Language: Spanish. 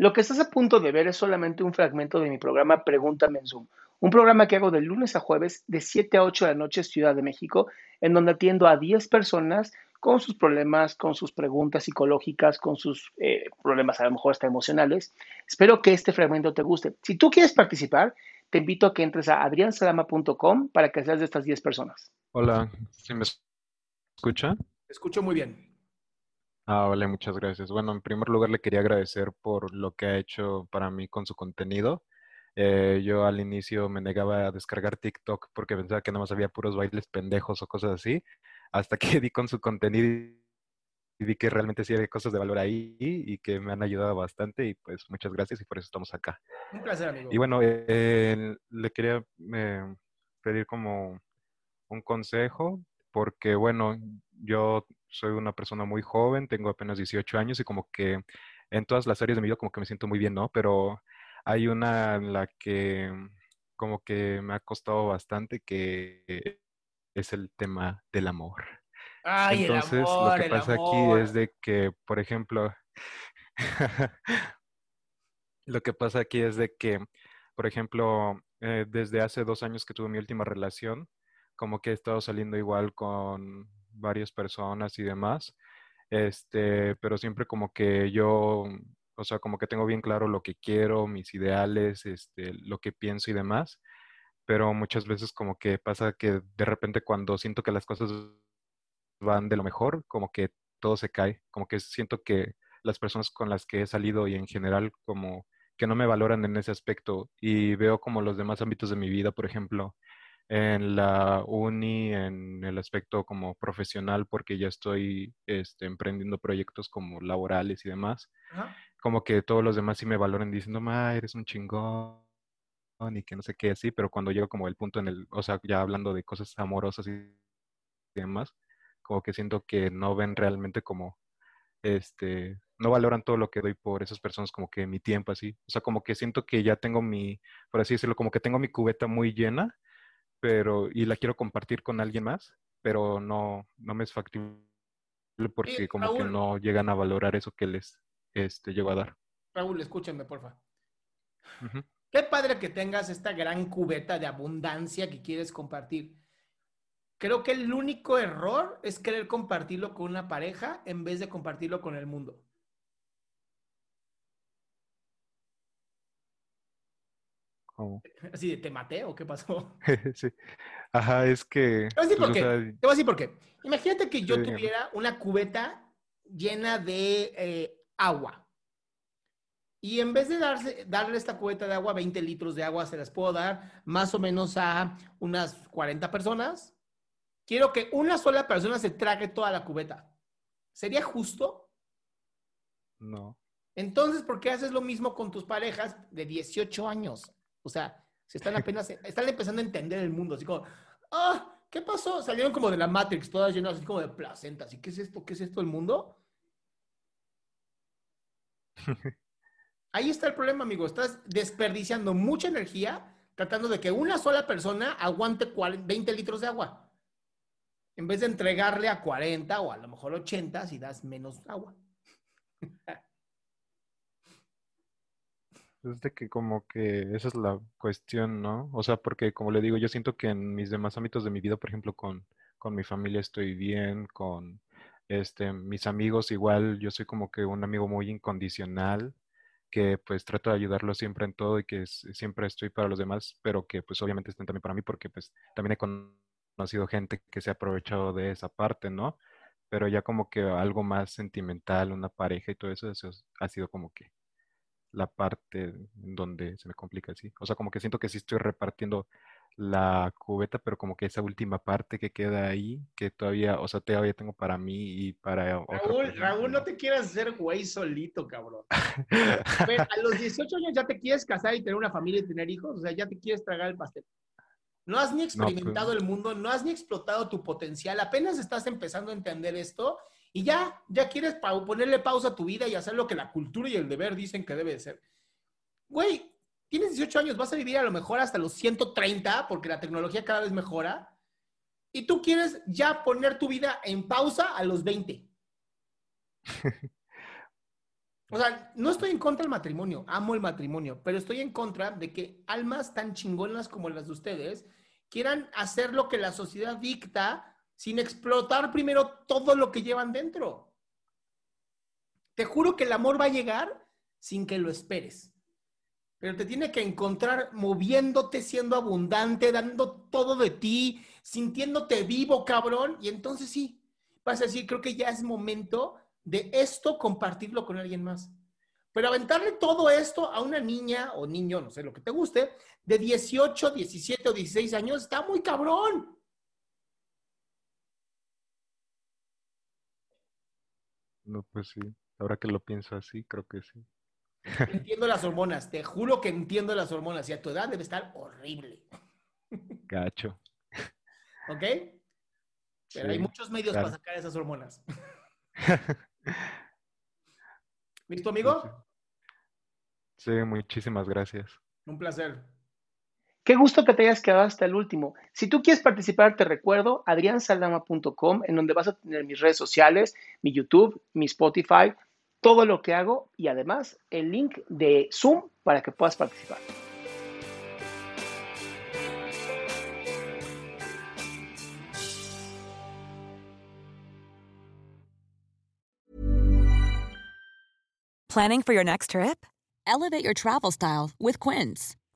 Lo que estás a punto de ver es solamente un fragmento de mi programa Pregúntame en Zoom, un programa que hago de lunes a jueves de 7 a 8 de la noche Ciudad de México, en donde atiendo a 10 personas con sus problemas, con sus preguntas psicológicas, con sus eh, problemas a lo mejor hasta emocionales. Espero que este fragmento te guste. Si tú quieres participar, te invito a que entres a adriansalama.com para que seas de estas 10 personas. Hola, ¿sí me escucha? Te escucho muy bien. Ah, vale, muchas gracias. Bueno, en primer lugar le quería agradecer por lo que ha hecho para mí con su contenido. Eh, yo al inicio me negaba a descargar TikTok porque pensaba que nada más había puros bailes pendejos o cosas así, hasta que di con su contenido y vi que realmente sí había cosas de valor ahí y que me han ayudado bastante y pues muchas gracias y por eso estamos acá. Un placer, amigo. Y bueno, eh, le quería eh, pedir como un consejo porque bueno, yo soy una persona muy joven, tengo apenas 18 años y como que en todas las áreas de mi vida como que me siento muy bien, ¿no? Pero hay una en la que como que me ha costado bastante que es el tema del amor. Ay, Entonces, el amor, lo que pasa amor. aquí es de que, por ejemplo, lo que pasa aquí es de que, por ejemplo, eh, desde hace dos años que tuve mi última relación, como que he estado saliendo igual con varias personas y demás, este, pero siempre como que yo, o sea, como que tengo bien claro lo que quiero, mis ideales, este, lo que pienso y demás, pero muchas veces como que pasa que de repente cuando siento que las cosas van de lo mejor, como que todo se cae, como que siento que las personas con las que he salido y en general como que no me valoran en ese aspecto y veo como los demás ámbitos de mi vida, por ejemplo, en la uni, en el aspecto como profesional, porque ya estoy este, emprendiendo proyectos como laborales y demás, Ajá. como que todos los demás sí me valoran diciendo, ma, eres un chingón y que no sé qué así, pero cuando llego como el punto en el, o sea, ya hablando de cosas amorosas y demás, como que siento que no ven realmente como, este, no valoran todo lo que doy por esas personas, como que mi tiempo así, o sea, como que siento que ya tengo mi, por así decirlo, como que tengo mi cubeta muy llena, pero, y la quiero compartir con alguien más, pero no, no me es factible porque Sí, como que no llegan a valorar eso que les, este, llego a dar. Raúl, escúchenme, porfa. Ujú. Qué padre que tengas esta gran cubeta de abundancia que quieres compartir. Creo que el único error es querer compartirlo con una pareja en vez de compartirlo con el mundo. Como- Así de, ¿te maté o qué pasó? sí. Ajá, es que... Te voy a decir pues, por o qué. sea, Te voy a decir por qué. Imagínate que yo Sí, tuviera una cubeta llena de eh, agua. Y en vez de darse- darle esta cubeta de agua, 20 litros de agua, se las puedo dar más o menos a unas 40 personas. Quiero que una sola persona se trague toda la cubeta. ¿Sería justo? no. Entonces, ¿por qué haces lo mismo con tus parejas de 18 años? O sea, se están apenas, están empezando a entender el mundo, así como, ah, ¿qué pasó? Salieron como de la Matrix, todas llenas así como de placentas. ¿Y qué es esto? ¿Qué es esto el mundo? Ahí está el problema, amigo. Estás desperdiciando mucha energía tratando de que una sola persona aguante 20 litros de agua. En vez de entregarle a 40 o a lo mejor 80 si das menos agua. Es de que como que esa es la cuestión, ¿no? O sea, porque como le digo, yo siento que en mis demás ámbitos de mi vida, por ejemplo, con, con mi familia estoy bien, con este, mis amigos igual, yo soy como que un amigo muy incondicional, que pues trato de ayudarlo siempre en todo y que siempre estoy para los demás, pero que pues obviamente estén también para mí porque pues también he conocido gente que se ha aprovechado de esa parte, ¿no? Pero ya como que algo más sentimental, una pareja y todo eso, eso ha sido como que la parte donde se me complica así. O sea, como que siento que sí estoy repartiendo la cubeta, pero como que esa última parte que queda ahí, que todavía, o sea, todavía tengo para mí y para Raúl, Raúl, no te quieras hacer güey solito, cabrón. A ver, a los 18 años ya te quieres casar y tener una familia y tener hijos, o sea, ya te quieres tragar el pastel. No has ni pues experimentado el mundo, no has ni explotado tu potencial, apenas estás empezando a entender esto y ya, ya quieres ponerle pausa a tu vida y hacer lo que la cultura y el deber dicen que debe de ser. Güey, tienes 18 años, vas a vivir a lo mejor hasta los 130 porque la tecnología cada vez mejora. Y tú quieres ya poner tu vida en pausa a los 20. O sea, no estoy en contra del matrimonio, amo el matrimonio, pero estoy en contra de que almas tan chingonas como las de ustedes quieran hacer lo que la sociedad dicta sin explotar primero todo lo que llevan dentro. Te juro que el amor va a llegar sin que lo esperes. Pero te tiene que encontrar moviéndote, siendo abundante, dando todo de ti, sintiéndote vivo, cabrón. Y entonces sí, vas a decir, creo que ya es momento de esto compartirlo con alguien más. Pero aventarle todo esto a una niña o niño, no sé lo que te guste, de 18, 17 o 16 años, está muy cabrón. No, pues sí. Ahora que lo pienso así, creo que sí. Entiendo las hormonas, te juro que entiendo las hormonas y a tu edad debe estar horrible. Gacho. ¿Ok? Pero hay muchos medios para sacar esas hormonas. ¿Listo, amigo? Sí, muchísimas gracias. Un placer. Qué gusto que te hayas quedado hasta el último. Si tú quieres participar, te recuerdo adriansaldama.com, en donde vas a tener mis redes sociales, mi YouTube, mi Spotify, todo lo que hago y además el link de Zoom para que puedas participar. Planning for your next trip? Elevate your travel style with Quince.